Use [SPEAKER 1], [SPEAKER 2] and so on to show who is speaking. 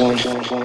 [SPEAKER 1] one.